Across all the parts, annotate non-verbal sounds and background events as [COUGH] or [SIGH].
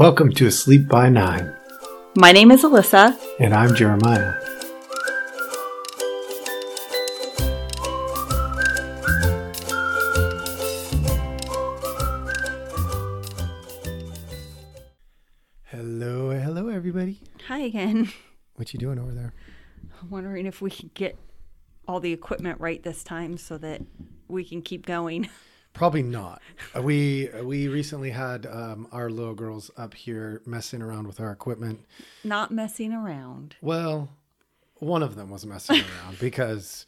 Welcome to Asleep by Nine, My name is Alyssa. and I'm Jeremiah. Hello, hello, everybody. Hi again. What you doing over there? I'm wondering if we could get all the equipment right this time so that we can keep going. Probably not. Uh, We we recently had um, our little girls up here messing around with our equipment. Not messing around. Well, one of them was messing around [LAUGHS] because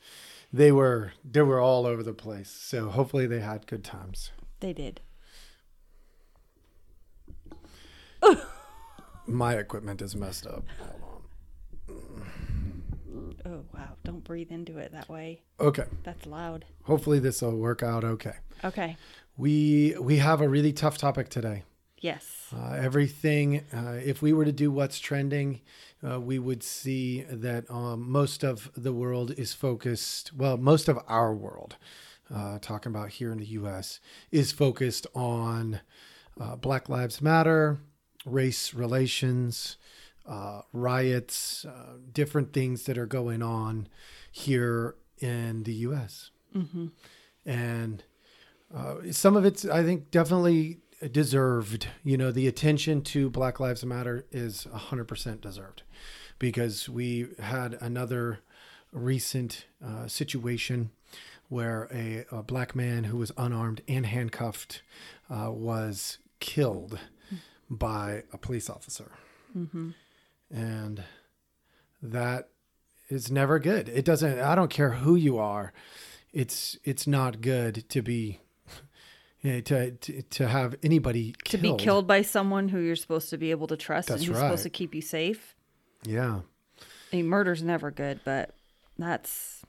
they were they were all over the place. So hopefully they had good times. They did. My equipment is messed up. [LAUGHS] Oh, wow. Don't breathe into it that way. Okay. That's loud. Hopefully this will work out okay. Okay. We we have a really tough topic today. Yes. Uh, everything. Uh, if we were to do what's trending, uh, we would see that um, most of the world is focused. Well, most of our world, uh, talking about here in the U.S., is focused on uh, Black Lives Matter, race relations, uh, riots, uh, different things that are going on here in the U.S. And uh, some of it's, I think, definitely deserved. You know, the attention to Black Lives Matter is 100% deserved because we had another recent uh, situation where a, a black man who was unarmed and handcuffed uh, was killed by a police officer. And that is never good. It doesn't, I don't care who you are. It's, it's not good to be, you [LAUGHS] know, to, to, to have anybody To killed. be killed by someone who you're supposed to be able to trust That's and who's right. supposed to keep you safe. Yeah. I mean, murder's never good, but that's,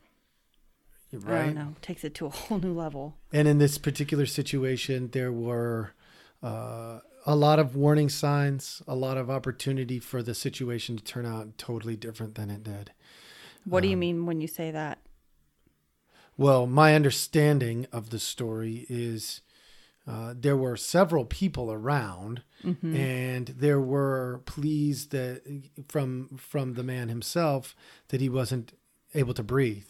I Right. don't know, takes it to a [LAUGHS] whole new level. And in this particular situation, there were uh, a lot of warning signs, a lot of opportunity for the situation to turn out totally different than it did. What Um, do you mean when you say that? Well, my understanding of the story is uh, there were several people around, and there were pleas that from from the man himself that he wasn't able to breathe.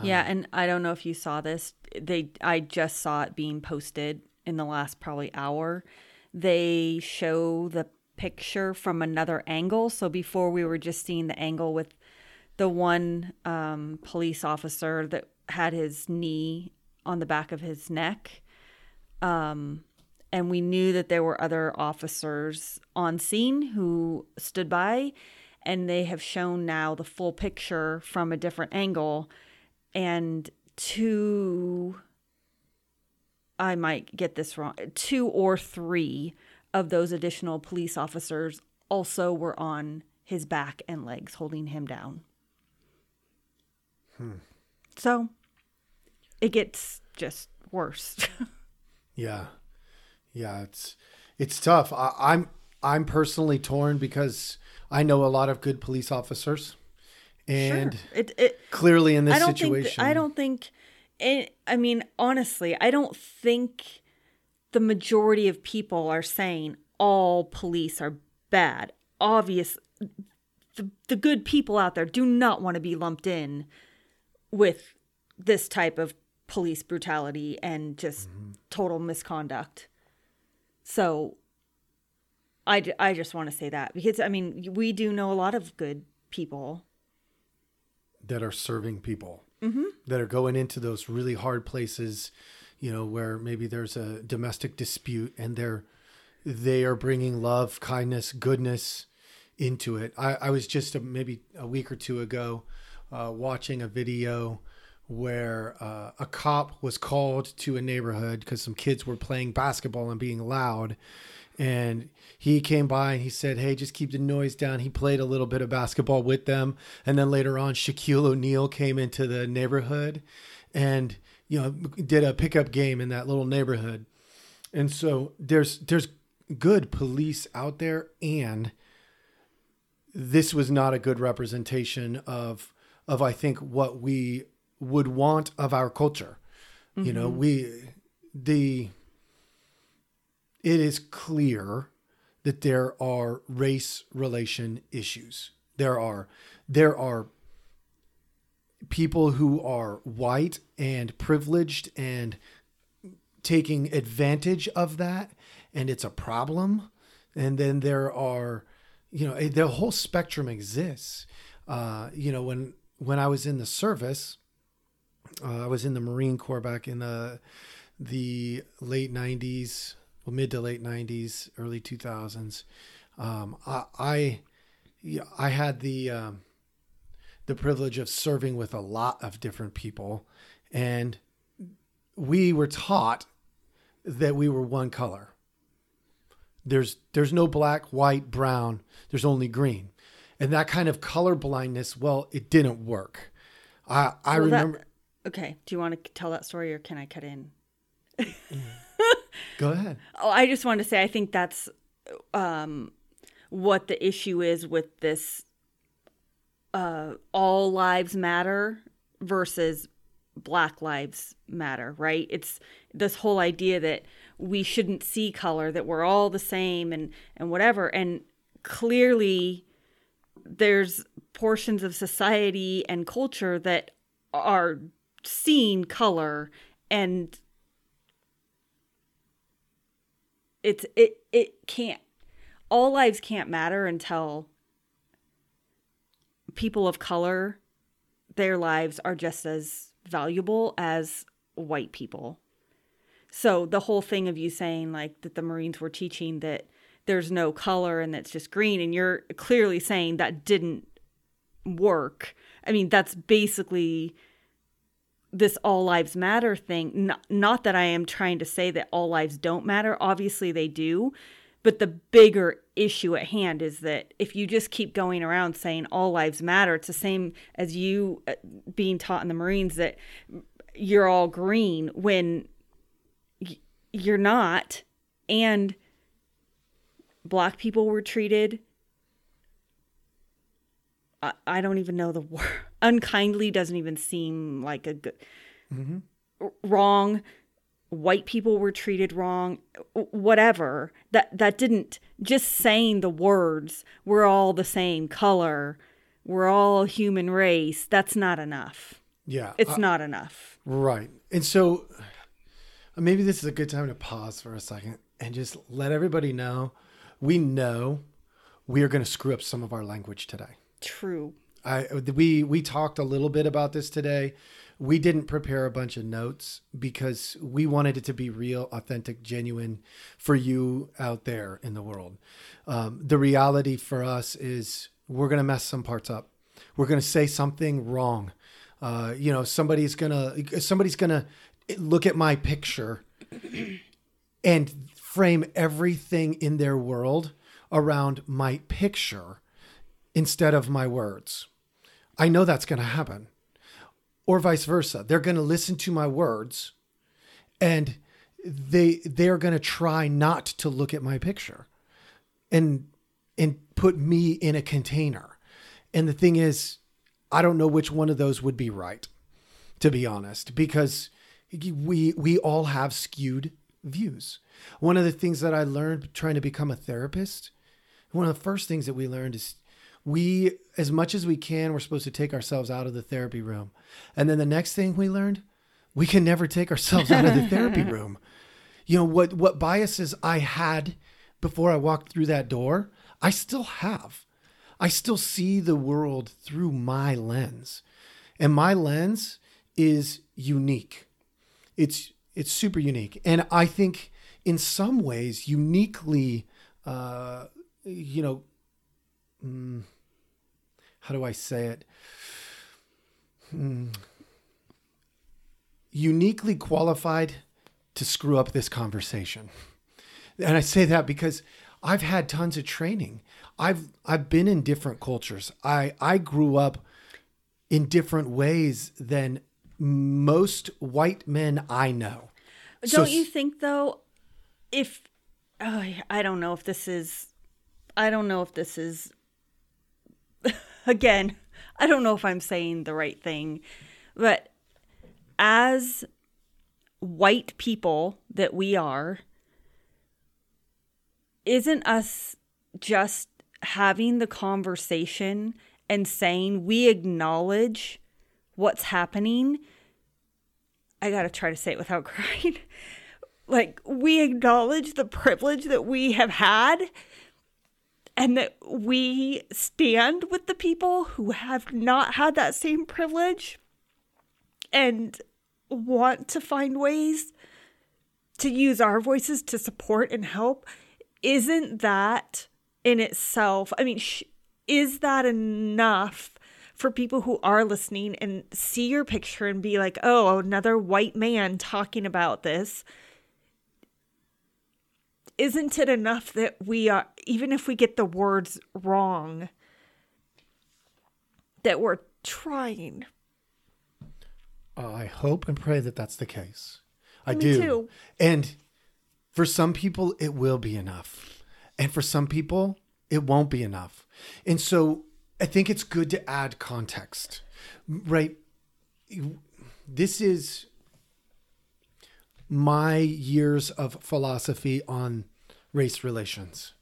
Yeah, and I don't know if you saw this. They I just saw it being posted in the last probably hour. They show the picture from another angle. So before we were just seeing the angle with the one um, police officer that had his knee on the back of his neck. Um, and we knew that there were other officers on scene who stood by, and they have shown now the full picture from a different angle and two I might get this wrong. Two or three of those additional police officers also were on his back and legs holding him down. Hmm. So it gets just worse. [LAUGHS] Yeah, yeah, it's it's tough. I, I'm I'm personally torn because I know a lot of good police officers, and it it clearly in this I don't situation, think th- I don't think it, I mean honestly, I don't think the majority of people are saying all police are bad. Obvious the, the good people out there do not want to be lumped in with this type of police brutality and just mm-hmm. total misconduct. So I, I just want to say that because I mean we do know a lot of good people that are serving people that are going into those really hard places, you know, where maybe there's a domestic dispute and they're they are bringing love, kindness, goodness into it. I, I was just a, maybe a week or two ago uh, watching a video where uh, a cop was called to a neighborhood because some kids were playing basketball and being loud. And he came by and he said, Hey, just keep the noise down. He played a little bit of basketball with them. And then later on, Shaquille O'Neal came into the neighborhood and, you know, did a pickup game in that little neighborhood. And so there's there's good police out there and this was not a good representation of of I think what we would want of our culture. You know, mm-hmm. we the it is clear that there are race relation issues. There are there are people who are white and privileged and taking advantage of that and it's a problem and then there are you know the whole spectrum exists uh, you know when when i was in the service uh, i was in the marine corps back in the the late 90s well mid to late 90s early 2000s um, i i, I had the um, the privilege of serving with a lot of different people and we were taught that we were one color there's there's no black white brown there's only green and that kind of color blindness well it didn't work i i Well, that- remember okay. Do you want to tell that story or can I cut in? [LAUGHS] go ahead Oh, I just wanted to say I think that's um, what the issue is with this uh, all lives matter versus black lives matter, right? It's this whole idea that we shouldn't see color, that we're all the same and and whatever. And clearly there's portions of society and culture that are seeing color and it's it it can't all lives can't matter until people of color their lives are just as valuable as white people. So the whole thing of you saying like that the marines were teaching that there's no color and that's just green and you're clearly saying that didn't work. I mean that's basically this all lives matter thing not, not that i am trying to say that all lives don't matter obviously they do but the bigger issue at hand is that if you just keep going around saying all lives matter it's the same as you uh, being taught in the marines that you're all green when you're not and black people were treated. I, I don't even know the [LAUGHS] word unkindly doesn't even seem like a good wrong. White people were treated wrong whatever. That that didn't just saying the words we're all the same color we're all human race that's not enough. Yeah it's not enough. Right. And so uh, maybe this is a good time to pause for a second and just let everybody know we know we are going to screw up some of our language today. true I we we talked a little bit about this today. We didn't prepare a bunch of notes because we wanted it to be real, authentic, genuine for you out there in the world. Um, the reality for us is we're gonna mess some parts up. We're gonna say something wrong. Uh, you know, somebody's gonna somebody's gonna look at my picture and frame everything in their world around my picture instead of my words. I know that's going to happen. Or vice versa. They're going to listen to my words and they they're going to try not to look at my picture and and put me in a container. And the thing is I don't know which one of those would be right to be honest because we we all have skewed views. One of the things that I learned trying to become a therapist, one of the first things that we learned is we as much as we can we're supposed to take ourselves out of the therapy room. And then the next thing we learned, we can never take ourselves out of the therapy [LAUGHS] room. You know what what biases I had before I walked through that door, I still have. I still see the world through my lens. And my lens is unique. It's it's super unique. And I think in some ways uniquely uh you know mm, how do I say it? Hmm. uniquely qualified to screw up this conversation. And I say that because I've had tons of training. I've I've been in different cultures. I I grew up in different ways than most white men I know. Don't you think though if oh, i don't know if this is i don't know if this is [LAUGHS] again i don't know if i'm saying the right thing but as white people that we are isn't us just having the conversation and saying we acknowledge what's happening. I got to try to say it without [LAUGHS] crying. like, we acknowledge the privilege that we have had and that we stand with the people who have not had that same privilege and want to find ways to use our voices to support and help. Isn't that in itself? I mean, sh- is that enough for people who are listening and see your picture and be like, oh, another white man talking about this? Isn't it enough that we are, even if we get the words wrong, that we're trying? I hope and pray that that's the case. I Me do. too. And for some people, it will be enough. And for some people, it won't be enough. And so I think it's good to add context, right? This is my years of philosophy on race relations.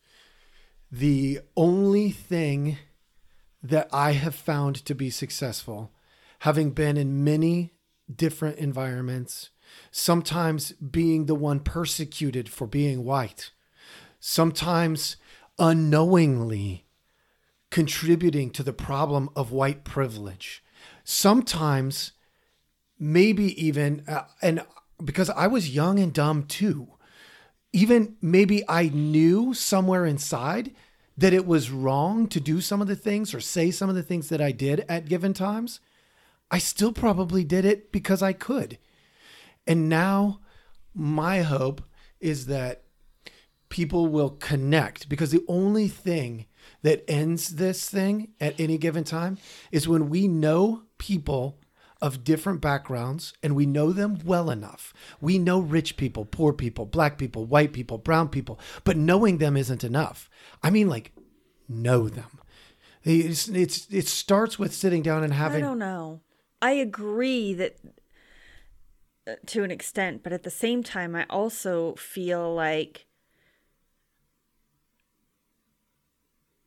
The only thing that I have found to be successful, having been in many different environments, sometimes being the one persecuted for being white, sometimes unknowingly contributing to the problem of white privilege, sometimes maybe even, uh, and because I was young and dumb too, even maybe I knew somewhere inside that it was wrong to do some of the things or say some of the things that I did at given times. I still probably did it because I could. And now my hope is that people will connect because the only thing that ends this thing at any given time is when we know people of different backgrounds and we know them well enough. We know rich people, poor people, black people, white people, brown people, but knowing them isn't enough. I mean, like, know them. It's, it's it starts with sitting down and having. I don't know. I agree that uh, to an extent, but at the same time, I also feel like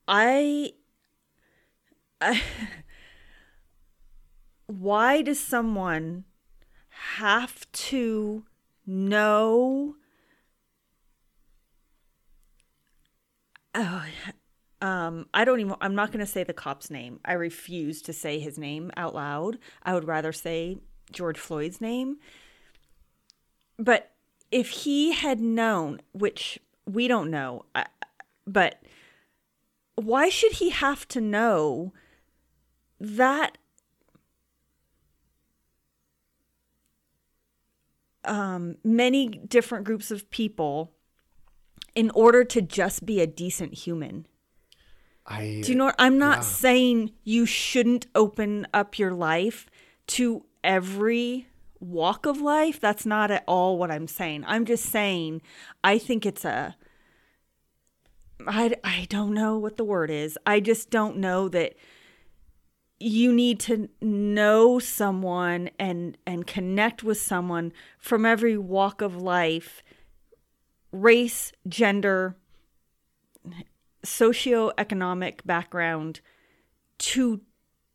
I, I [LAUGHS] why does someone have to know oh, um I don't even I'm not going to say the cop's name. I refuse to say his name out loud. I would rather say George Floyd's name. But if he had known, which we don't know, but why should he have to know that um, many different groups of people in order to just be a decent human? I Do you know what? I'm not Yeah. saying you shouldn't open up your life to every walk of life. That's not at all what I'm saying. I'm just saying I think it's a I, I don't know what the word is. I just don't know that you need to know someone and and connect with someone from every walk of life, race, gender, socioeconomic background to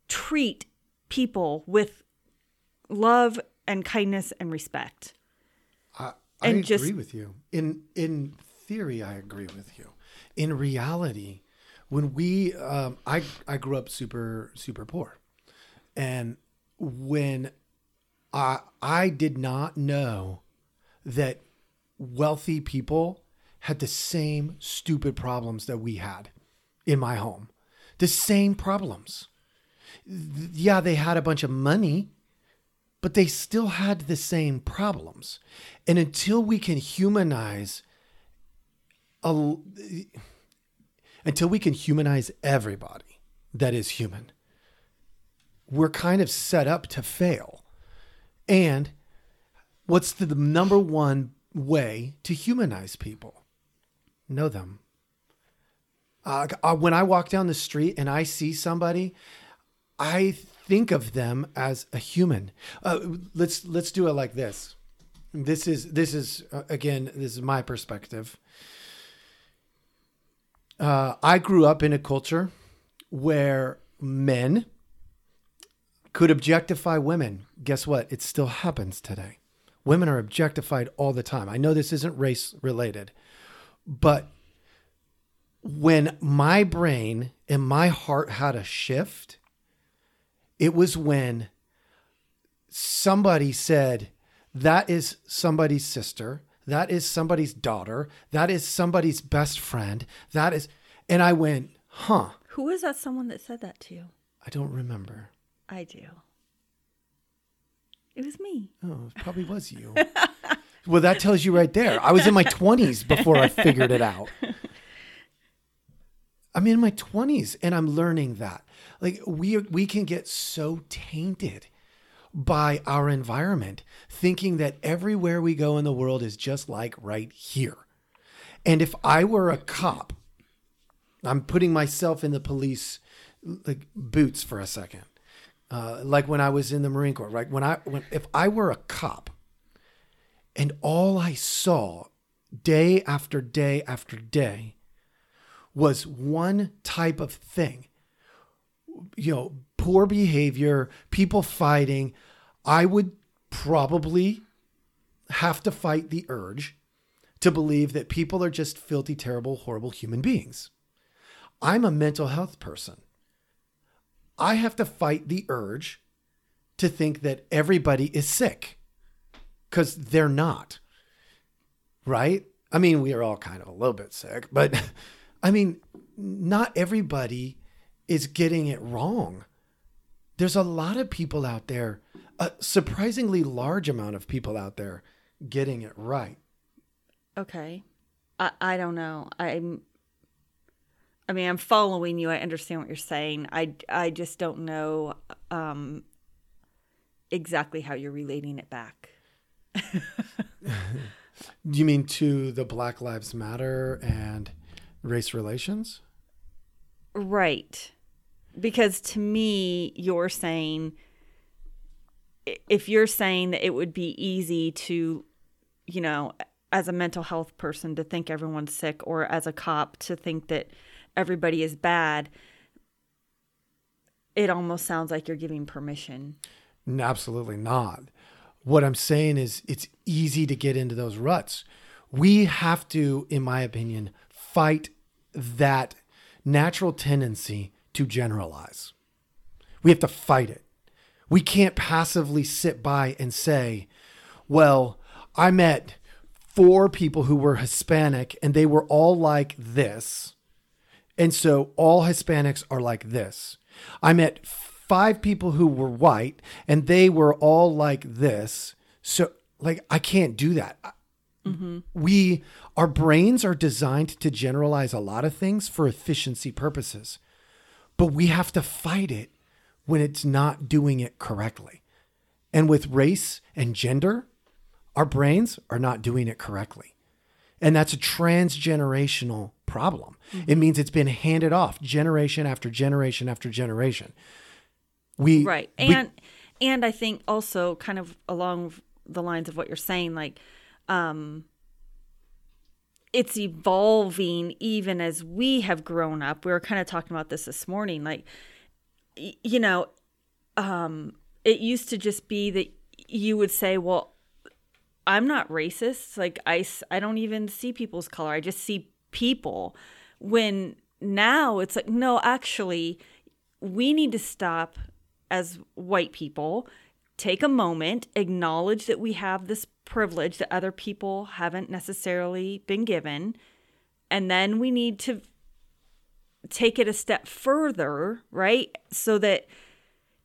treat people with love and kindness and respect. I, I and agree just- with you. In in theory, I agree with you. In reality, when we, um, I I grew up super super poor, and when I I did not know that wealthy people had the same stupid problems that we had in my home, the same problems. Yeah, they had a bunch of money, but they still had the same problems. And until we can humanize a, until we can humanize everybody that is human, we're kind of set up to fail. And what's the, number one way to humanize people? Know them. Uh, uh, when I walk down the street and I see somebody, I think of them as a human. Uh, let's let's do it like this. This is this is uh, again this is my perspective. Uh, I grew up in a culture where men could objectify women. Guess what? It still happens today. Women are objectified all the time. I know this isn't race related, but when my brain and my heart had a shift, it was when somebody said, That is somebody's sister. That is somebody's daughter. That is somebody's best friend. That is. And I went, Huh, Who is that someone that said that to you? I don't remember. I do. It was me. Oh, it probably was you. [LAUGHS] well, that tells you right there. I was in my [LAUGHS] 20s before I figured it out. [LAUGHS] I'm in my 20s and I'm learning that. Like we we can get so tainted by our environment thinking that everywhere we go in the world is just like right here. And if I were a cop, I'm putting myself in the police like boots for a second. Uh, like when I was in the Marine Corps, right? When I when if I were a cop and all I saw day after day after day was one type of thing, you know, poor behavior, people fighting, I would probably have to fight the urge to believe that people are just filthy, terrible, horrible human beings. I'm a mental health person. I have to fight the urge to think that everybody is sick because they're not. Right? I mean, we are all kind of a little bit sick, but [LAUGHS] I mean, not everybody is getting it wrong. There's a lot of people out there, a surprisingly large amount of people out there getting it right. Okay. I, I don't know. I'm I mean, I'm following you. I understand what you're saying. I, I just don't know um, exactly how you're relating it back. [LAUGHS] Do You mean to the Black Lives Matter and race relations? Right. Because to me, you're saying, if you're saying that it would be easy to, you know, as a mental health person to think everyone's sick, or as a cop to think that everybody is bad, it almost sounds like you're giving permission. Absolutely not. What I'm saying is it's easy to get into those ruts. We have to, in my opinion, fight that natural tendency to generalize. We have to fight it. We can't passively sit by and say, well, I met four people who were Hispanic and they were all like this. And so all Hispanics are like this. I met five people who were white and they were all like this. So, like, I can't do that. Mm-hmm. We, our brains are designed to generalize a lot of things for efficiency purposes, but we have to fight it when it's not doing it correctly. And with race and gender, our brains are not doing it correctly. And that's a transgenerational problem. It means it's been handed off generation after generation after generation. We right we- and and i think also kind of along the lines of what you're saying like um it's evolving even as we have grown up. We were kind of talking about this this morning like you know um it used to just be that you would say well i'm not racist like I, I don't even see people's color i just see people. When now it's like no actually we need to stop as white people, take a moment, acknowledge that we have this privilege that other people haven't necessarily been given, and then we need to take it a step further, right? So that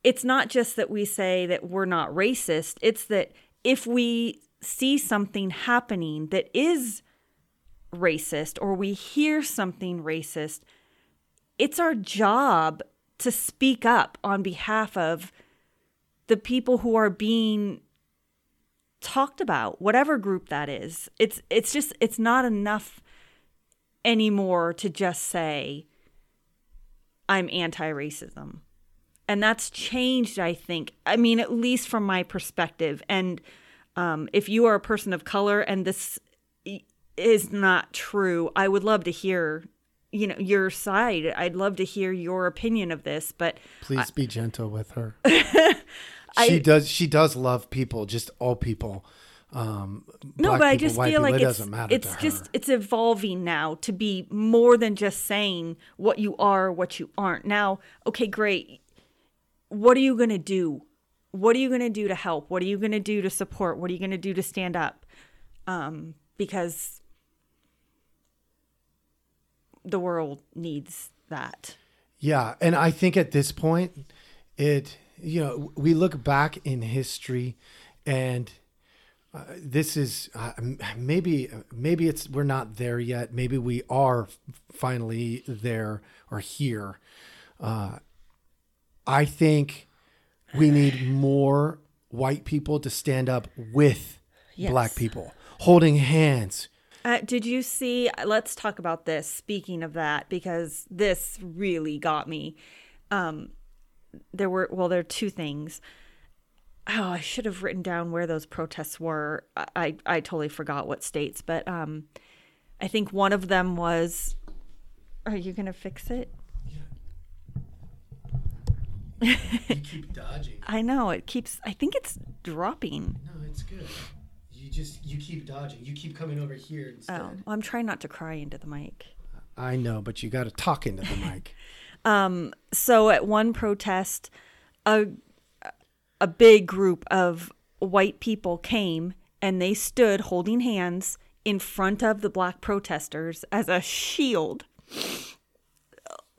it's not just that we say that we're not racist, it's that if we see something happening that is racist or we hear something racist, it's our job to speak up on behalf of the people who are being talked about whatever group that is it's it's just it's not enough anymore to just say i'm anti-racism. And that's changed i think i mean at least from my perspective. And um, if you are a person of color and this is not true i would love to hear you know your side. I'd love to hear your opinion of this, but Please be gentle with her. [LAUGHS] I- she does. She does love people, just all people. Um, no, but I just feel people, like it it's doesn't matter it's just it's evolving now to be more than just saying what you are, what you aren't. Now, okay, great. What are you gonna do? What are you gonna do to help? What are you gonna do to support? What are you gonna do to stand up? Um, because the world needs that. Yeah, and I think at this point, it you know we look back in history, and uh, this is uh, maybe maybe it's we're not there yet. Maybe we are finally there or here. Uh, I think we need more white people to stand up with black people, holding hands. Uh, did you see? Let's talk about this. Speaking of that, because this really got me. Um, there were well, there are two things. Oh, I should have written down where those protests were. I I, I totally forgot what states, but um, I think one of them was. Are you gonna fix it? You [LAUGHS] keep dodging. I know it keeps. I think it's dropping. No, it's good. You just you keep dodging. You keep coming over here instead. Oh, I'm trying not to cry into the mic. I know, but you got to talk into the mic. [LAUGHS] Um, so at one protest a a big group of white people came and they stood holding hands in front of the black protesters as a shield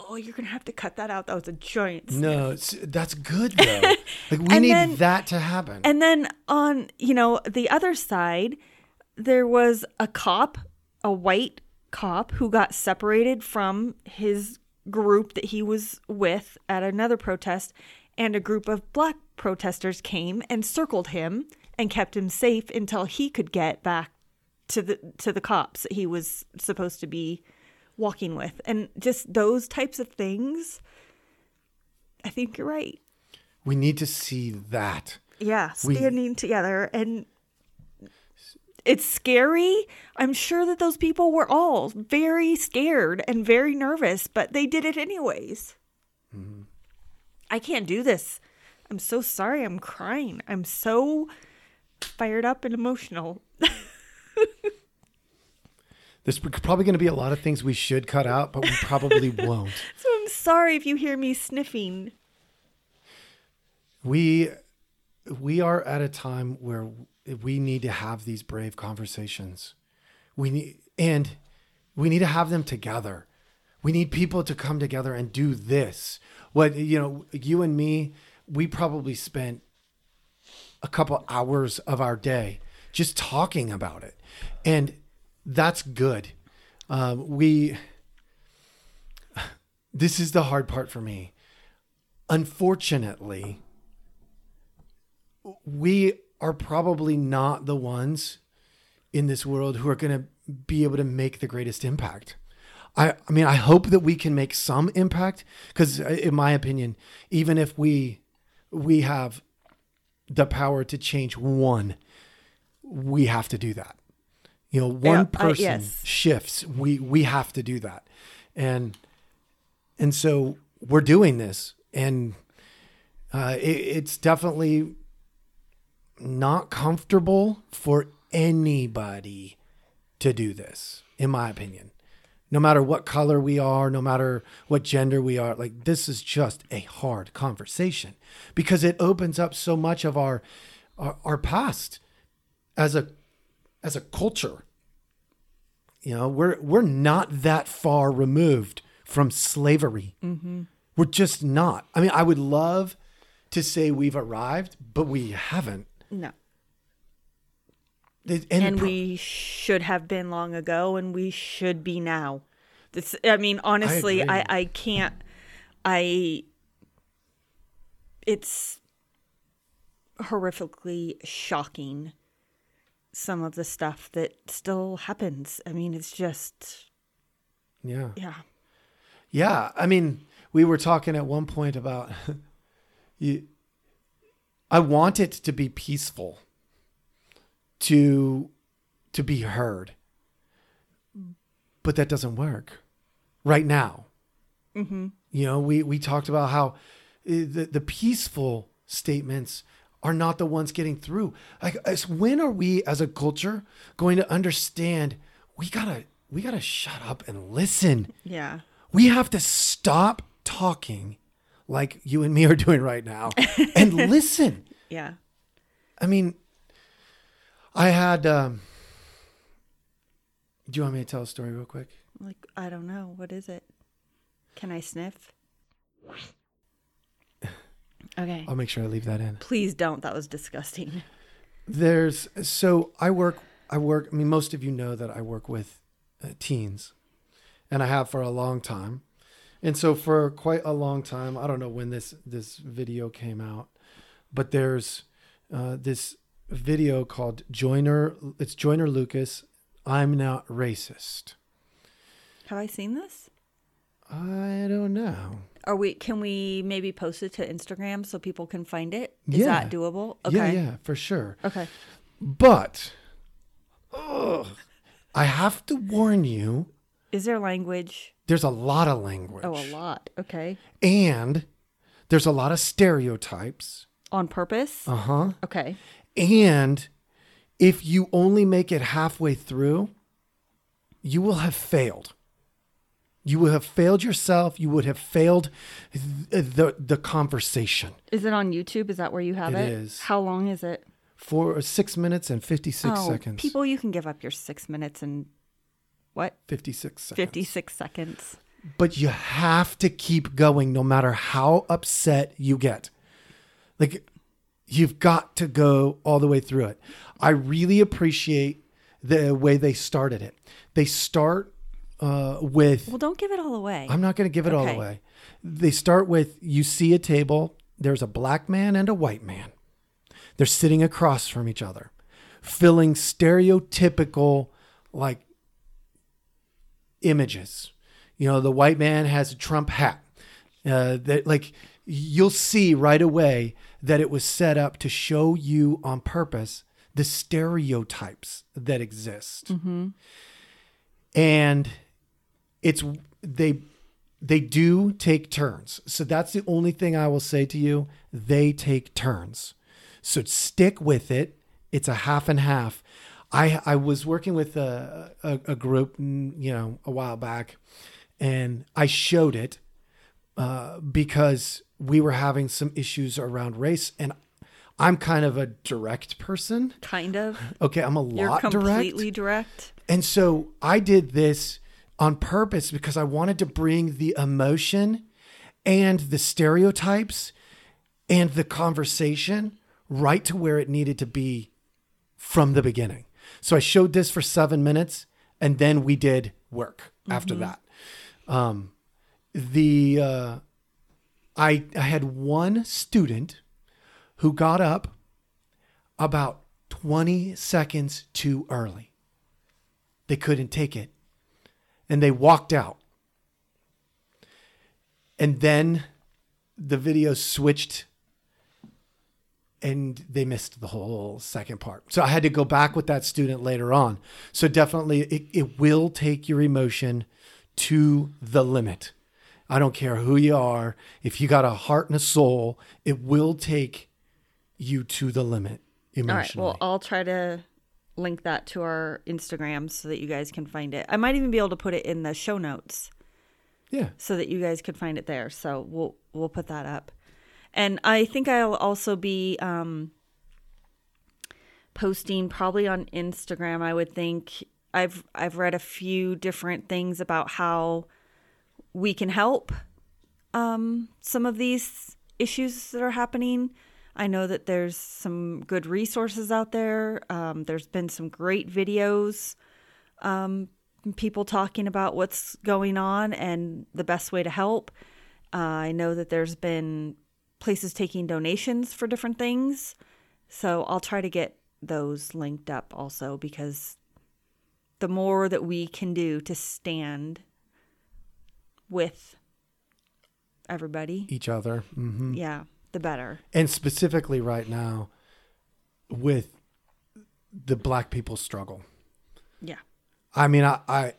oh you're gonna have to cut that out that was a giant No, it's, that's good though. [LAUGHS] Like we need then- that to happen. and then on you know the other side there was a cop a white cop who got separated from his group that he was with at another protest and a group of black protesters came and circled him and kept him safe until he could get back to the to the cops that he was supposed to be walking with and just those types of things i think you're right we need to see that. yeah, We- standing together and it's scary. I'm sure that those people were all very scared and very nervous, but they did it anyways. Mm-hmm. I can't do this. I'm so sorry. I'm crying. I'm so fired up and emotional. [LAUGHS] There's probably going to be a lot of things we should cut out, but we probably [LAUGHS] won't. So I'm sorry if you hear me sniffing. We we are at a time where we need to have these brave conversations. We need and we need to have them together. We need people to come together and do this. What you know, you and me, we probably spent a couple hours of our day just talking about it, and that's good. Um, we. This is the hard part for me. Unfortunately, we are probably not the ones in this world who are going to be able to make the greatest impact. I, I mean, I hope that we can make some impact because, in my opinion, even if we we have the power to change one, we have to do that. You know, one Yeah, person yes. shifts. We we have to do that, and and so we're doing this, and uh, it, it's definitely not comfortable for anybody to do this, in my opinion. No matter what color we are, no matter what gender we are, like this is just a hard conversation because it opens up so much of our our, our past as a as a culture. You know, we're we're not that far removed from slavery. Mm-hmm. We're just not. I mean, I would love to say we've arrived, but we haven't. No. It- and pro- we should have been long ago and we should be now this i mean honestly agree. I, I can't i it's horrifically shocking some of the stuff that still happens i mean it's just yeah. yeah Yeah, I mean, we were talking at one point about [LAUGHS] you. I want it to be peaceful, to to be heard, but that doesn't work. right now. Mm-hmm. You know, we we talked about how uh, the the peaceful statements are not the ones getting through. Like, when are we as a culture going to understand? We gotta we gotta shut up and listen. Yeah. We have to stop talking like you and me are doing right now [LAUGHS] and listen. Yeah. I mean, I had. Um, do you want me to tell a story real quick? Like, I don't know. What is it? Can I sniff? Okay. I'll make sure I leave that in. Please don't. That was disgusting. There's so I work. I work. I mean, most of you know that I work with uh, teens, and I have for a long time. And so for quite a long time, I don't know when this this video came out, but there's uh, this video called Joyner It's Joyner Lucas. I'm not racist. Have I seen this? I don't know. Are we? Can we maybe post it to Instagram so people can find it? Is Yeah. that doable? Okay. Yeah, yeah, for sure. Okay. But ugh, I have to warn you. Is there language? There's a lot of language. Oh, a lot. Okay. And there's a lot of stereotypes. On purpose? Uh huh. Okay. And if you only make it halfway through, you will have failed. You would have failed yourself. You would have failed the, the conversation Is it on YouTube? Is that where you have It it? is. How long is it? for six minutes and 56 oh, seconds. people, you can give up your six minutes and what? 56 seconds. 56 seconds. But you have to keep going no matter how upset you get. Like, you've got to go all the way through it. I really appreciate the way they started it. They start uh, with Well, don't give it all away. I'm not going to give it all away. They start with you see a table, there's a black man and a white man. They're sitting across from each other, filling stereotypical like images. You know, the white man has a Trump hat. Uh, that like you'll see right away that it was set up to show you on purpose the stereotypes that exist. And it's they they do take turns. So that's the only thing I will say to you. They take turns. So stick with it. It's a half and half. I I was working with a a, a group, mm, you know, a while back, and I showed it uh, because we were having some issues around race, and I'm kind of a direct person. kind of. Okay, I'm a You're lot direct. completely direct. And so I did this on purpose because I wanted to bring the emotion and the stereotypes and the conversation right to where it needed to be from the beginning. So I showed this for seven minutes and then we did work after that. Um, the uh, I, I had one student who got up about 20 seconds too early. They couldn't take it. And they walked out. And then the video switched and they missed the whole second part. So I had to go back with that student later on. So definitely it, it will take your emotion to the limit. I don't care who you are. If you got a heart and a soul, it will take you to the limit All right. emotionally. Well, I'll try to link that to our Instagram so that you guys can find it. I might even be able to put it in the show notes yeah. so that you guys could find it there. So we'll we'll put that up. And I think I'll also be um, posting probably on Instagram. I would think I've I've read a few different things about how we can help um, some of these issues that are happening. I know that there's some good resources out there. Um, there's been some great videos, um, people talking about what's going on and the best way to help. Uh, I know that there's been places taking donations for different things. So I'll try to get those linked up also because the more that we can do to stand with everybody, Each other. hmm yeah, the better. and specifically right now with the black people struggle Yeah. i mean i i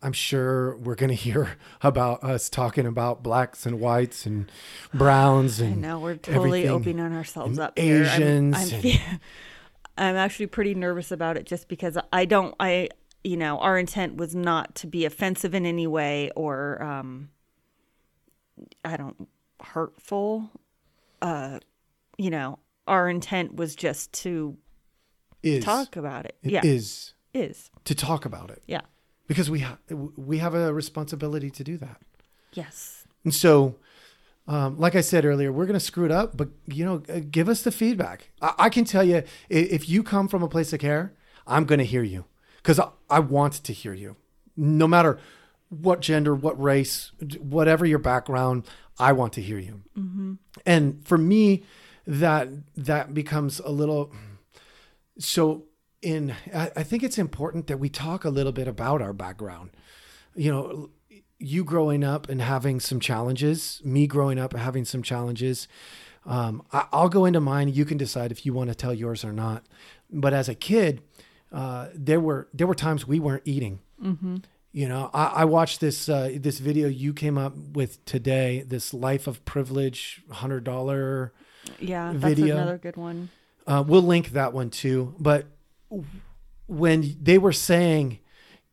I'm sure we're going [LAUGHS] to hear about us talking about blacks and whites and browns and I know we're totally everything. opening ourselves and up. here. I'm- Asians I'm, and- [LAUGHS] I'm actually pretty nervous about it just because I don't. I you know our intent was not to be offensive in any way or um, I don't hurtful. Uh, you know, our intent was just to is talk about it. it yeah, is is to talk about it yeah, because we ha- we have a responsibility to do that. yes, And so, um, like I said earlier, we're going to screw it up, but you know, uh, give us the feedback. I, I can tell you, if you come from a place of care, I'm going to hear you because I, I want to hear you, no matter what gender, what race, whatever your background. I want to hear you. And for me, that that becomes a little. So, in I, I think it's important that we talk a little bit about our background. You know, you growing up and having some challenges, me growing up and having some challenges. Um, I, I'll go into mine. You can decide if you want to tell yours or not. But as a kid, uh, there were there were times we weren't eating. You know, I, I watched this uh, this video you came up with today. This life of privilege, hundred dollar. yeah. That's Video. another good one. Uh, we'll link that one too. But when they were saying,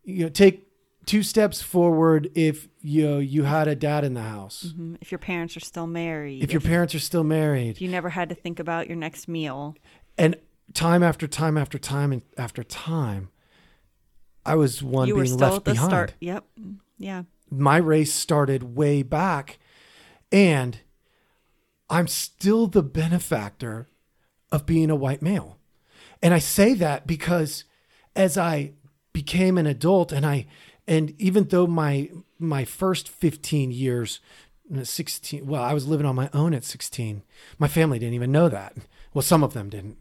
you know, take two steps forward if you know, you had a dad in the house, Mhm. If your parents are still married, if your parents are still married, you never had to think about your next meal. and time after time after time and after time, I was one you were being still left at the behind. start. Yep. Yeah. my race started way back and I'm still the benefactor of being a white male. And I say that because as I became an adult and I and even though my my first 15 years uh, 16 well I was living on my own at 16 my family didn't even know that well some of them didn't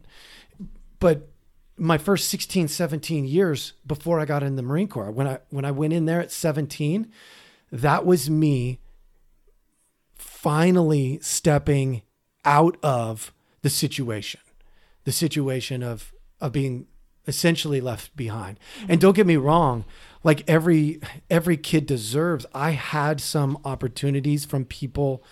but my first 16 17 years before I got in the Marine Corps when I when I went in there at 17 that was me finally stepping out of the situation the situation of of being essentially left behind. And don't get me wrong like every every kid deserves i had some opportunities from people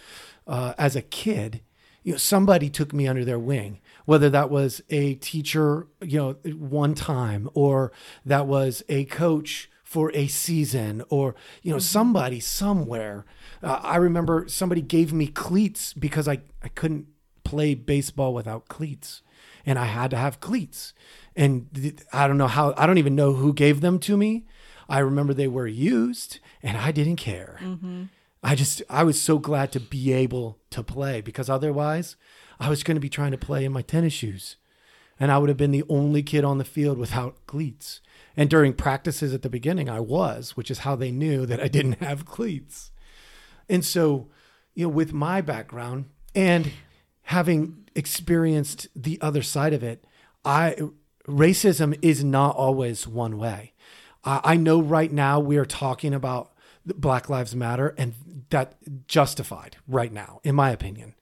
uh, as a kid. You know somebody took me under their wing whether that was a teacher you know one time or that was a coach for a season or you know somebody somewhere. Uh, i remember somebody gave me cleats because i, I couldn't play baseball without cleats and i had to have cleats. And i don't know how i don't even know who gave them to me. I remember they were used and i didn't care I just I was so glad to be able to play because otherwise I was going to be trying to play in my tennis shoes. And I would have been the only kid on the field without cleats. And during practices at the beginning I was, which is how they knew that I didn't have cleats. And so, you know, with my background and having experienced the other side of it, I racism is not always one way. I know right now we are talking about Black Lives Matter, and that justified right now, in my opinion.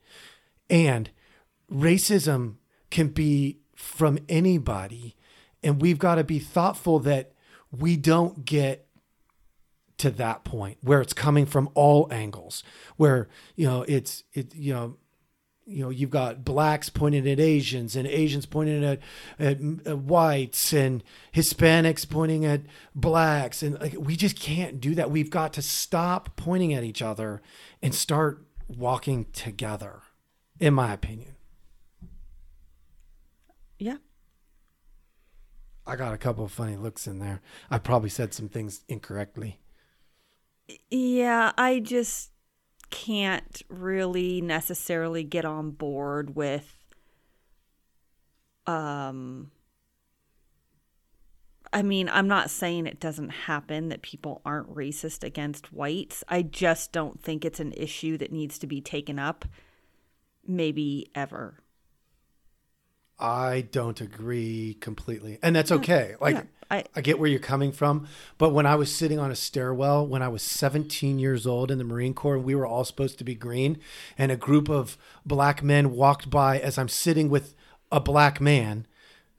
And racism can be from anybody, and we've got to be thoughtful that we don't get to that point where it's coming from all angles, where you know it's it you know you know you've got blacks pointing at asians and asians pointing at, at, at whites and hispanics pointing at blacks and like we just can't do that. We've got to stop pointing at each other and start walking together in my opinion. Yeah. i got a couple of funny looks in there. I probably said some things incorrectly. Yeah, I just can't really necessarily get on board with um I mean, I'm not saying it doesn't happen that people aren't racist against whites. I just don't think it's an issue that needs to be taken up maybe ever. I don't agree completely. And that's okay. Like yeah, I- I get where you're coming from, but when I was sitting on a stairwell when I was 17 years old in the Marine Corps and we were all supposed to be green and a group of black men walked by as I'm sitting with a black man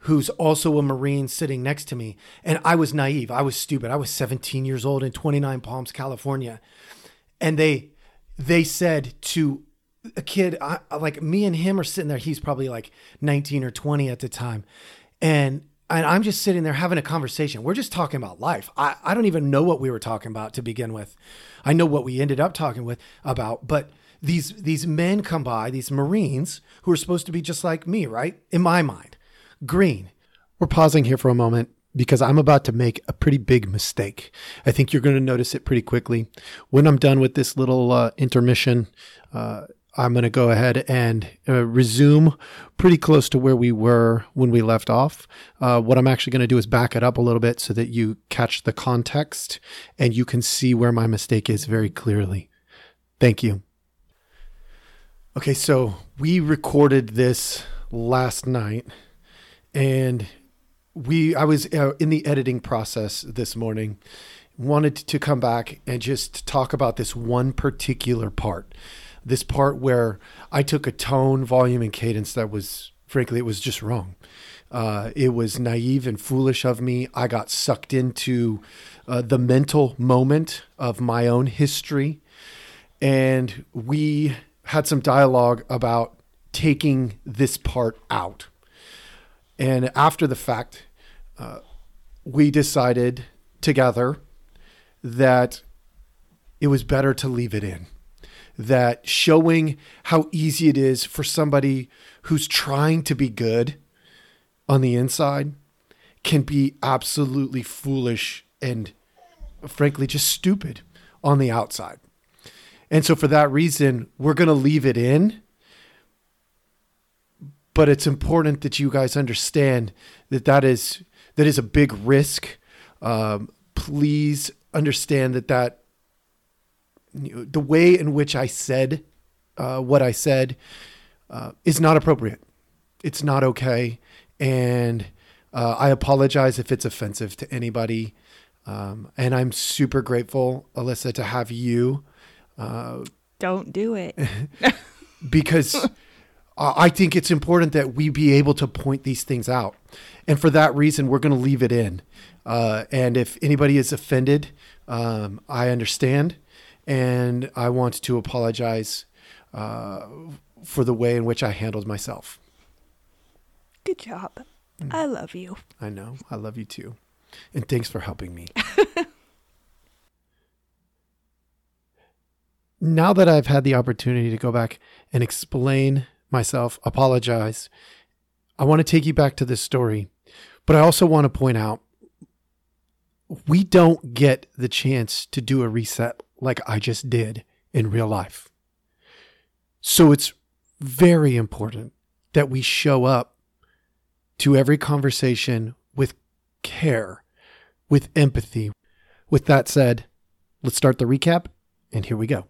who's also a Marine sitting next to me. And I was naive. I was stupid. I was 17 years old in 29 Palms, California. And they they said to a kid I, like me and him are sitting there. He's probably like 19 or 20 at the time. And and I'm just sitting there having a conversation. We're just talking about life. I, I don't even know what we were talking about to begin with. I know what we ended up talking with about, but these these men come by, these Marines who are supposed to be just like me, right? In my mind, green. We're pausing here for a moment because I'm about to make a pretty big mistake. I think you're going to notice it pretty quickly. When I'm done with this little uh, intermission, uh, I'm going to go ahead and uh, resume pretty close to where we were when we left off. Uh, what I'm actually going to do is back it up a little bit so that you catch the context and you can see where my mistake is very clearly. Thank you. Okay, so we recorded this last night and we I was uh, in the editing process this morning wanted to come back and just talk about this one particular part this part where I took a tone, volume, and cadence that was, frankly, it was just wrong. Uh, it was naive and foolish of me. I got sucked into uh, the mental moment of my own history. And we had some dialogue about taking this part out. And after the fact, uh, we decided together that it was better to leave it in that showing how easy it is for somebody who's trying to be good on the inside can be absolutely foolish and frankly just stupid on the outside. And so for that reason, we're going to leave it in. But it's important that you guys understand that that is that is a big risk. Um, please understand that that the way in which I said uh, what I said uh, is not appropriate. It's not okay. And uh, I apologize if it's offensive to anybody. Um, and I'm super grateful, Alyssa, to have you. Uh, Don't do it. [LAUGHS] because I think it's important that we be able to point these things out. And for that reason, we're going to leave it in. Uh, and if anybody is offended, um, I understand and I want to apologize uh, for the way in which I handled myself. Good job. Mm. I love you. I know. I love you too. And thanks for helping me. [LAUGHS] now that I've had the opportunity to go back and explain myself, apologize, I want to take you back to this story. But I also want to point out we don't get the chance to do a reset like I just did in real life. So it's very important that we show up to every conversation with care, with empathy. With that said, let's start the recap, and here we go.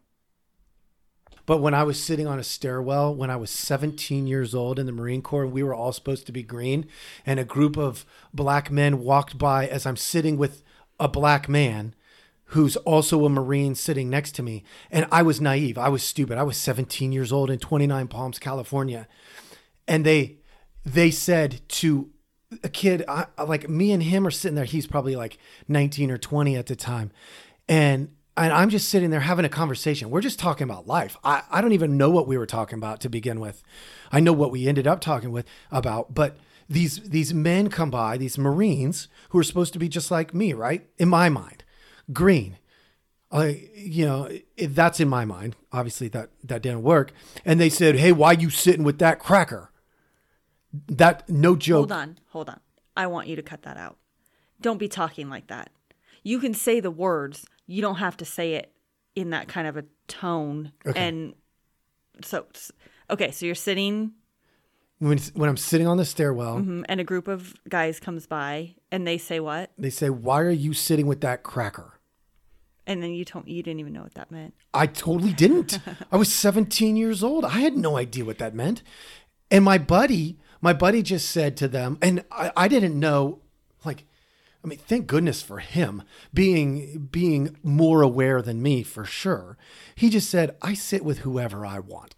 But when I was sitting on a stairwell when I was 17 years old in the Marine Corps, and we were all supposed to be green, and a group of black men walked by as I'm sitting with a black man who's also a Marine sitting next to me. And I was naive. I was stupid. I was 17 years old in 29 Palms, California. And they they said to a kid I, like me and him are sitting there. He's probably like 19 or 20 at the time. And and I'm just sitting there having a conversation. We're just talking about life. I, I don't even know what we were talking about to begin with. I know what we ended up talking with about, but these these men come by, these Marines who are supposed to be just like me, right? In my mind green. I, you know, if that's in my mind. Obviously, that that didn't work. And they said, "Hey, why you sitting with that cracker?" That no joke. Hold on, hold on. I want you to cut that out. Don't be talking like that. You can say the words. You don't have to say it in that kind of a tone. Okay. And so, okay, so you're sitting when when I'm sitting on the stairwell, mm-hmm, and a group of guys comes by, and they say what? They say, "Why are you sitting with that cracker?" And then you told you didn't even know what that meant. I totally didn't. [LAUGHS] I was 17 years old. I had no idea what that meant. And my buddy, my buddy just said to them, and I, I didn't know, like, I mean, thank goodness for him being being more aware than me for sure. He just said, "I sit with whoever I want."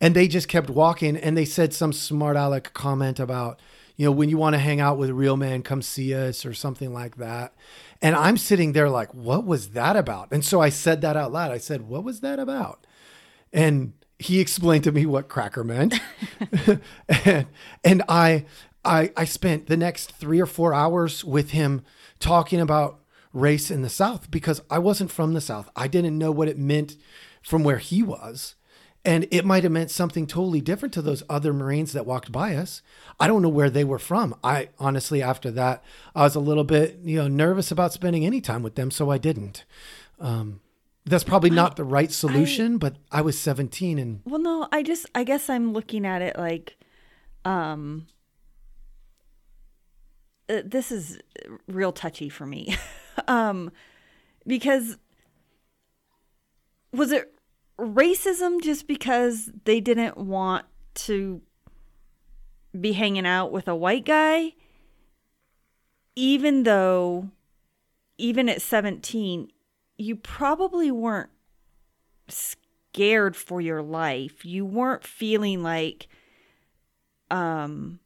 And they just kept walking and they said some smart aleck comment about, you know, when you want to hang out with a real man, come see us or something like that. And I'm sitting there like, what was that about? And so I said that out loud. I said, what was that about? And he explained to me what cracker meant. and, [LAUGHS] and I, I, I spent the next three or four hours with him talking about race in the South because I wasn't from the South. I didn't know what it meant from where he was. And it might have meant something totally different to those other Marines that walked by us. I don't know where they were from. I honestly, after that, I was a little bit, you know, nervous about spending any time with them, so I didn't. Um, that's probably not I, the right solution, I, but I was 17 and. Well, no, I just, I guess I'm looking at it like, um, uh, this is real touchy for me, [LAUGHS] um, because was it racism just because they didn't want to be hanging out with a white guy even though even at 17 you probably weren't scared for your life you weren't feeling like um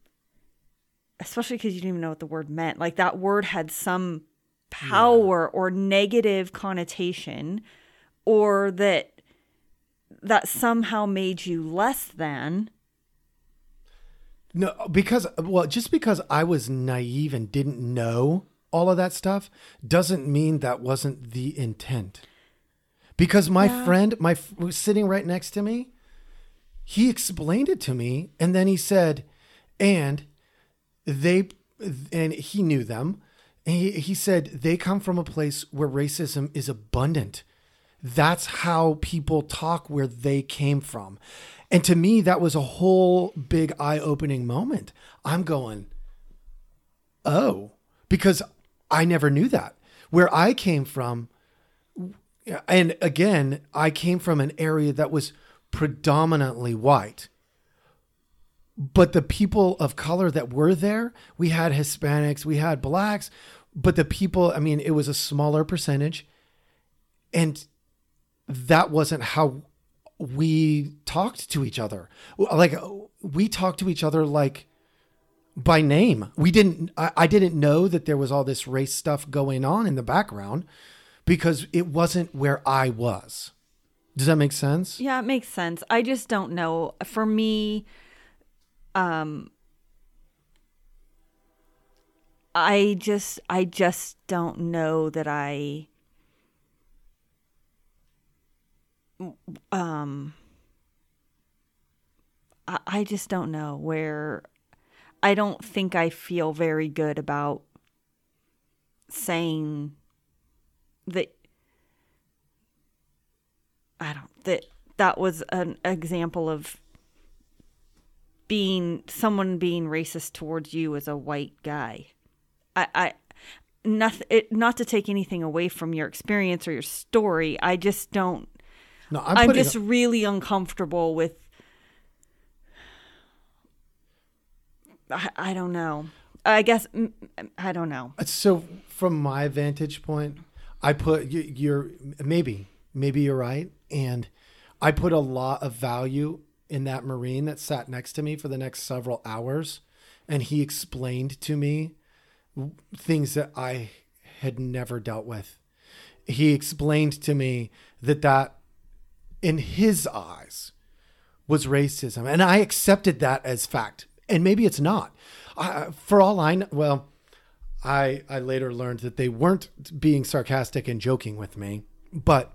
especially because you didn't even know what the word meant like that word had some power yeah. or negative connotation or that that somehow made you less than. No, because well, just because I was naive and didn't know all of that stuff doesn't mean that wasn't the intent. Because my yeah. friend, my was sitting right next to me, he explained it to me, and then he said, and they, and he knew them. And he, he said they come from a place where racism is abundant that's how people talk where they came from. And to me, that was a whole big eye opening moment. I'm going, oh, because I never knew that. Where I came from, and again, I came from an area that was predominantly white. But the people of color that were there, we had Hispanics, we had blacks, but the people, I mean, it was a smaller percentage. And that wasn't how we talked to each other. Like we talked to each other like by name. We didn't I, I, didn't know that there was all this race stuff going on in the background because it wasn't where I was. Does that make sense? Yeah, it makes sense. I just don't know. For me, um I just I just don't know that I um I, I just don't know where I don't think I feel very good about saying that I don't that that was an example of being someone being racist towards you as a white guy. I, I not it, not to take anything away from your experience or your story. I just don't no, I'm, I'm just really uncomfortable with. I, I don't know. I guess I don't know. Uh, so, from my vantage point, I put you, you're maybe maybe you're right, and I put a lot of value in that marine that sat next to me for the next several hours, and he explained to me things that I had never dealt with. He explained to me that that in his eyes was racism. And I accepted that as fact. And maybe it's not. Uh, for all I know, well, I, I later learned that they weren't being sarcastic and joking with me, but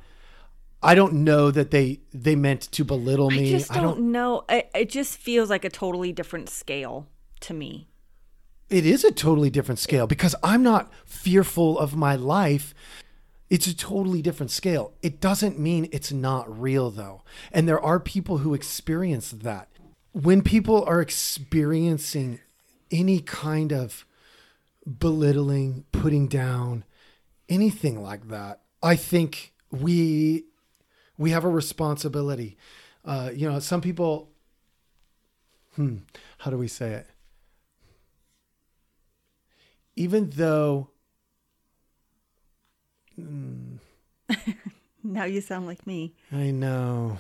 I don't know that they they meant to belittle me. I just don't, I don't know. It, it just feels like a totally different scale to me. It is a totally different scale because I'm not fearful of my life it's a totally different scale. It doesn't mean it's not real, though. And there are people who experience that. When people are experiencing any kind of belittling, putting down, anything like that, I think we we have a responsibility. Uh, you know, some people. Hmm, how do we say it? Even though Mm. Now you sound like me. I know.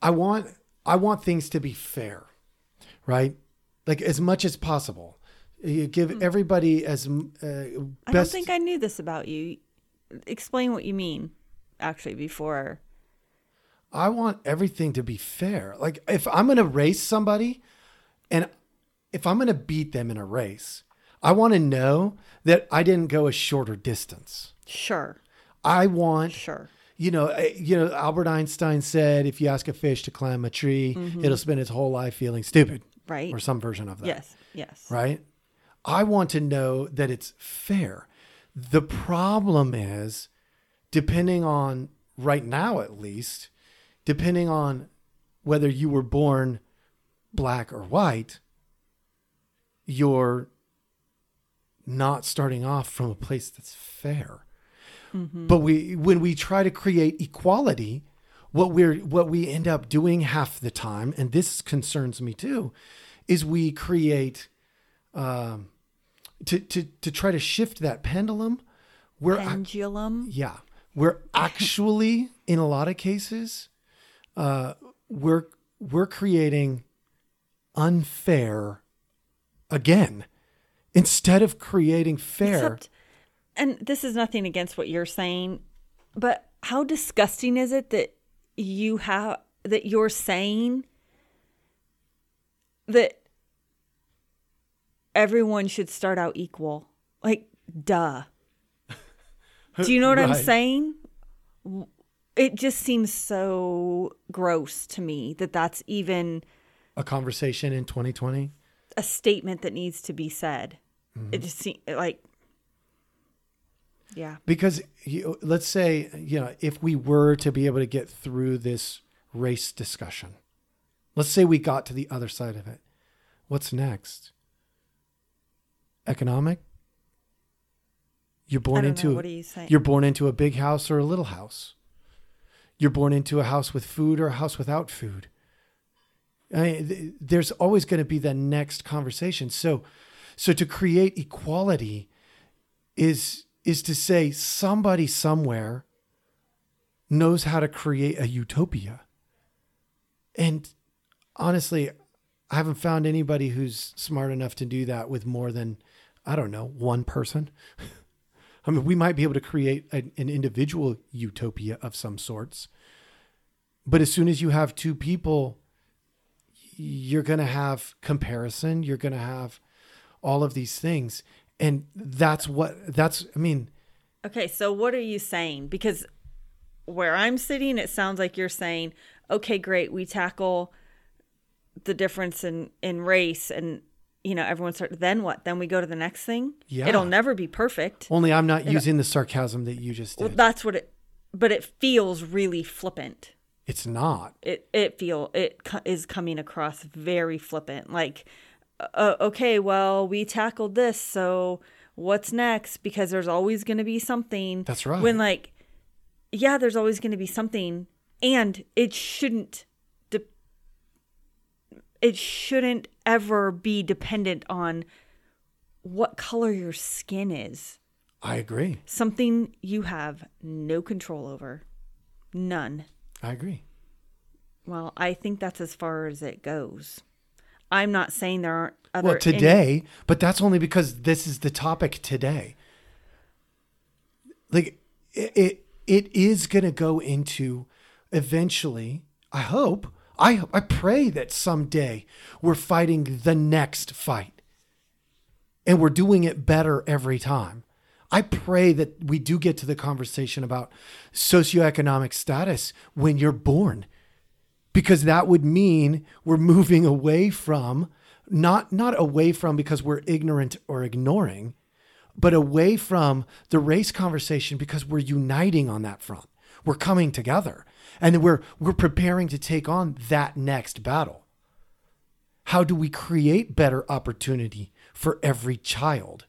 I want I want things to be fair, right? like as much as possible. You give everybody as uh, Hmm. I don't think I knew this about you. Explain what you mean, actually, before. I want everything to be fair. Like if I'm going to race somebody and if I'm going to beat them in a race, I want to know that I didn't go a shorter distance. Sure, I want sure. you know, eh, you know Albert Einstein said if you ask a fish to climb a tree, it'll spend its whole life feeling stupid Right. or some version of that. Yes, yes. right? I want to know that it's fair. The problem is, depending on right now at least, depending on whether you were born black or white, you're not starting off from a place that's fair. But we when we try to create equality, what we're what we end up doing half the time, and this concerns me too, is we create um, to to to try to shift that pendulum. We're ac- Pendulum. yeah, we're actually [LAUGHS] in a lot of cases, uh, we're we're creating unfair again instead of creating fair. Except, and this is nothing against what you're saying, but how disgusting is it that you have that you're saying that everyone should start out equal? Like, duh. Do you know what I'm saying? It just seems so gross to me that that's even a conversation in 2020. a statement that needs to be said. Mm-hmm. It just seems like, yeah. because you, let's say you know if we were to be able to get through this race discussion let's say we got to the other side of it what's next economic you're born into know. What are you saying? you're born into a big house or a little house you're born into a house with food or a house without food I mean, th- there's always going to be the next conversation so so to create equality is is to say somebody somewhere knows how to create a utopia. And honestly, I haven't found anybody who's smart enough to do that with more than I don't know, one person. [LAUGHS] I mean, we might be able to create an, an individual utopia of some sorts. But as soon as you have two people, you're going to have comparison, you're going to have all of these things. And that's what that's I mean, Okay, so what are you saying? Because where I'm sitting, it sounds like you're saying, okay, great, we tackle the difference in in race, and you know everyone start. Then what? Then we go to the next thing. Yeah. it'll never be perfect. only I'm not using the sarcasm that you just Well, did. that's what it. But it feels really flippant. It's not. It it feel it co- is coming across very flippant. Like, uh, okay, well, we tackled this, so what's next? Because there's always going to be something. That's right. When like, yeah, there's always going to be something, and it shouldn't. De- it shouldn't ever be dependent on what color your skin is. I agree. Something you have no control over. None. I agree. Well, I think that's as far as it goes. I'm not saying there aren't other Well, today, but that's only because this is the topic today. Like it it, it is going to go into eventually, I hope, I I pray that someday we're fighting the next fight. And we're doing it better every time. I pray that we do get to the conversation about socioeconomic status when you're born because that would mean we're moving away from not not away from because we're ignorant or ignoring but away from the race conversation because we're uniting on that front. We're coming together. And we're we're preparing to take on that next battle. How do we create better opportunity for every child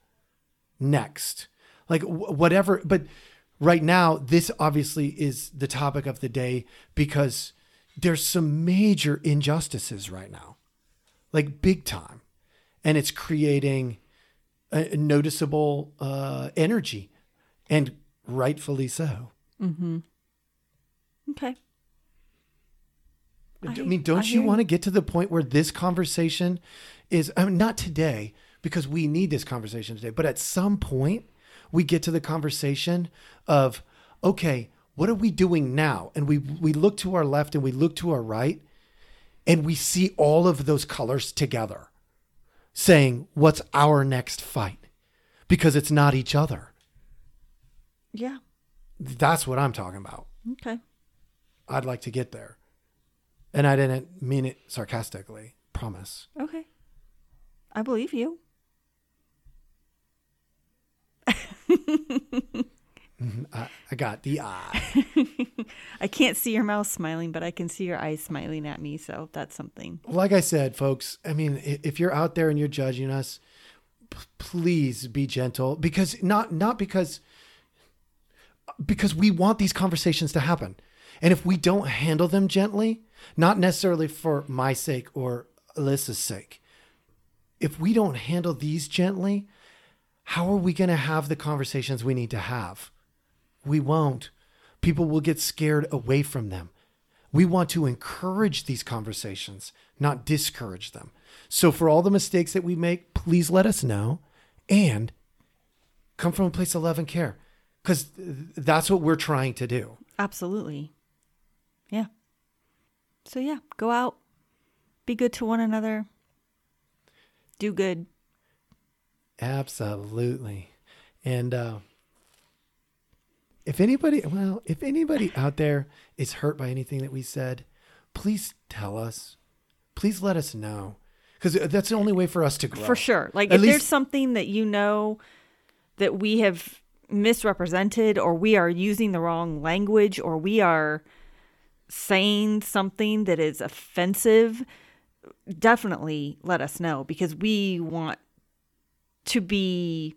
next? Like whatever but right now this obviously is the topic of the day because there's some major injustices right now like big time and it's creating a noticeable uh, energy and rightfully so Mm-hmm. Okay. I, mean, don't I you want to get to the point where this conversation is I mean, not today because we need this conversation today, but at some point we get to the conversation of okay, what are we doing now? And we we look to our left and we look to our right and we see all of those colors together saying what's our next fight because it's not each other. Yeah. That's what I'm talking about. Okay. I'd like to get there. And I didn't mean it sarcastically. Promise. Okay. I believe you. [LAUGHS] Mm-hmm. I, I got the eye. [LAUGHS] I can't see your mouth smiling, but I can see your eyes smiling at me, so that's something. like I said, folks, I mean, if you're out there and you're judging us, p- please be gentle because not not because because we want these conversations to happen. And if we don't handle them gently, not necessarily for my sake or Alyssa's sake, if we don't handle these gently, how are we going to have the conversations we need to have? We won't. People will get scared away from them. We want to encourage these conversations, not discourage them. So, for all the mistakes that we make, please let us know and come from a place of love and care because that's what we're trying to do. Absolutely. Yeah. So, yeah, go out, be good to one another, do good. Absolutely. And uh, if anybody, well, if anybody out there is hurt by anything that we said, please tell us. Please let us know. Because that's the only way for us to grow. For sure. Like, At if there's something that you know that we have misrepresented, or we are using the wrong language, or we are saying something that is offensive, definitely let us know because we want to be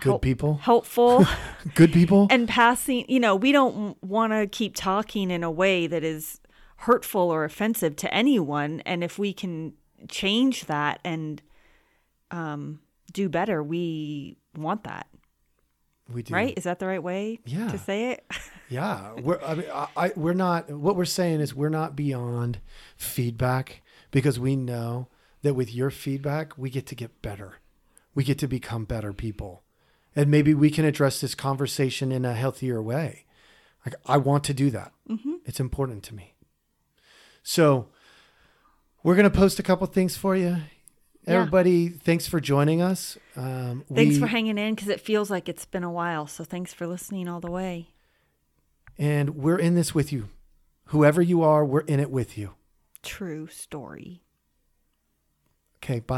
Good help- people. helpful. [LAUGHS] Good people. and passing you know we don't want to keep talking in a way that is hurtful or offensive to anyone and if we can change that and um do better we want that we do. right is that the right way Yeah. to say it [LAUGHS] Yeah, we're I mean, I, I we're not. What we're saying is we're not beyond feedback because we know that with your feedback we get to get better. We get to become better people, and maybe we can address this conversation in a healthier way. Like I want to do that. It's important to me. So we're gonna post a couple things for you. Yeah. Everybody, thanks for joining us. Um, thanks we- for hanging in because it feels like it's been a while so thanks for listening all the way and we're in this with you. Whoever you are, we're in it with you. true story Okay, bye.